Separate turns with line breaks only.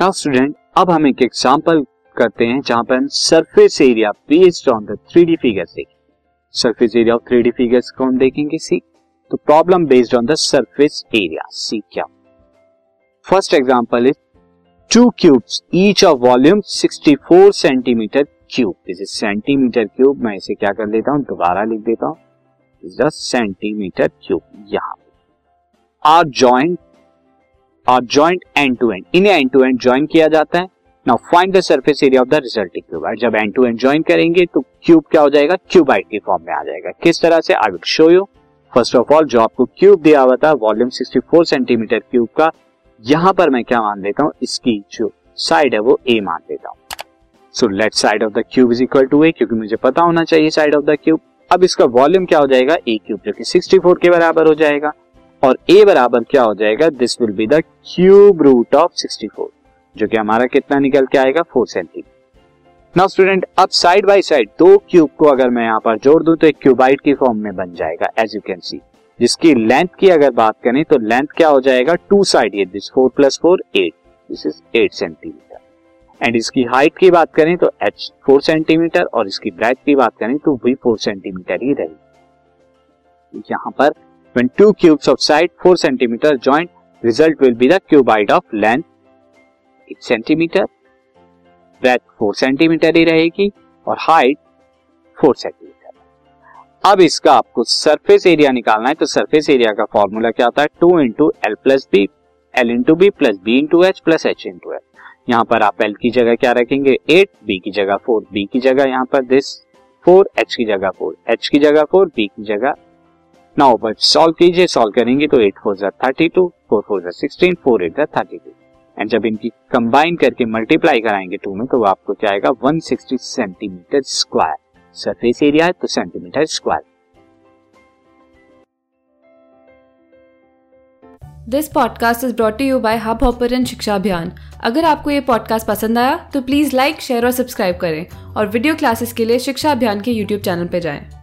Now student अब हम एक एग्जांपल करते हैं जहाँ पर हम surface area based on the three D figure surface area of three D figures को हम देखेंगे सी तो problem based on the surface area see क्या? First example is two cubes each of volume 64 centimetre cube this is centimetre cube मैं इसे क्या कर लेता हूँ? दोबारा लिख देता हूँ। सेंटीमीटर क्यूब यहाँ are joint are joint end to end इन्हें एंड टू एंड ज्वाइन किया जाता है। Now find the surface area of the resulting cube जब एंड टू एंड ज्वाइन करेंगे तो क्यूब क्या हो जाएगा? क्यूबाइट के फॉर्म में आ जाएगा। किस तरह से? I will show you first of all जो आपको क्यूब दिया हुआ था वॉल्यूम 64 सेंटीमीटर क्यूब का, यहाँ पर मैं क्या मान लेता हूँ? इसकी जो साइड है, वो ए मान लेता हूँ। So left side of the cube is equal to a क्योंकि मुझे पता होना चाहिए साइड ऑफ़ द क्यूब अब इसका वॉल्यूम क्या हो जाएगा? ए क्यूब जो कि 64 के बराबर हो जाएगा। और ए बराबर क्या हो जाएगा? This will be the cube root of 64 जो कि हमारा कितना निकल के आएगा? 4 सेंटीमीटर नाउ स्टूडेंट अब साइड बाय साइड दो क्यूब को अगर मैं यहाँ पर जोड़ दूँ तो एक क्यूबाइट की फॉर्म में बन जाएगा एज यू कैन सी जिसकी लेंथ की अगर बात करें तो लेंथ क्या हो जाएगा? टू साइड ये this four plus four eight this is eight centimetre and इसकी हाइट की बात करें तो एच फोर सेंटीमीटर और इसकी ब्रेथ की बात करें तो वही फोर सेंटीमीटर ही रहेगी. यहाँ पर When two cubes of side 4 cm joint, result will be the cuboid of length. 8 cm, breadth 4 cm ही रहेगी और हाइट 4 cm. अब इसका आपको सरफेस एरिया निकालना है तो सरफेस एरिया का फॉर्मूला क्या होता है? Two into l plus b l into b plus b into h plus h into l यहाँ पर आप एल की जगह क्या रखेंगे? एट बी की जगह फोर बी की जगह यहाँ पर दिस फोर एच की जगह फोर एच की जगह फोर बी की जगह नाउ बट सॉल्व कीजिए सॉल्व करेंगे तो एट फोर जर थर्टी टू फोर फोर जर सिक्सटीन फोर एट जर थर्टी टू एंड जब इनकी कंबाइन करके मल्टीप्लाई कराएँगे टू में तो आपको क्या आएगा? 160 सेंटीमीटर स्क्वायर सरफेस एरिया है तो centimetre square
this podcast is brought you by Hubhopper शिक्षा अभियान अगर आपको ये पॉडकास्ट पसंद आया तो प्लीज़ लाइक शेयर और सब्सक्राइब करें। और वीडियो क्लासेस के लिए शिक्षा अभियान के यूट्यूब चैनल पर जाएँ।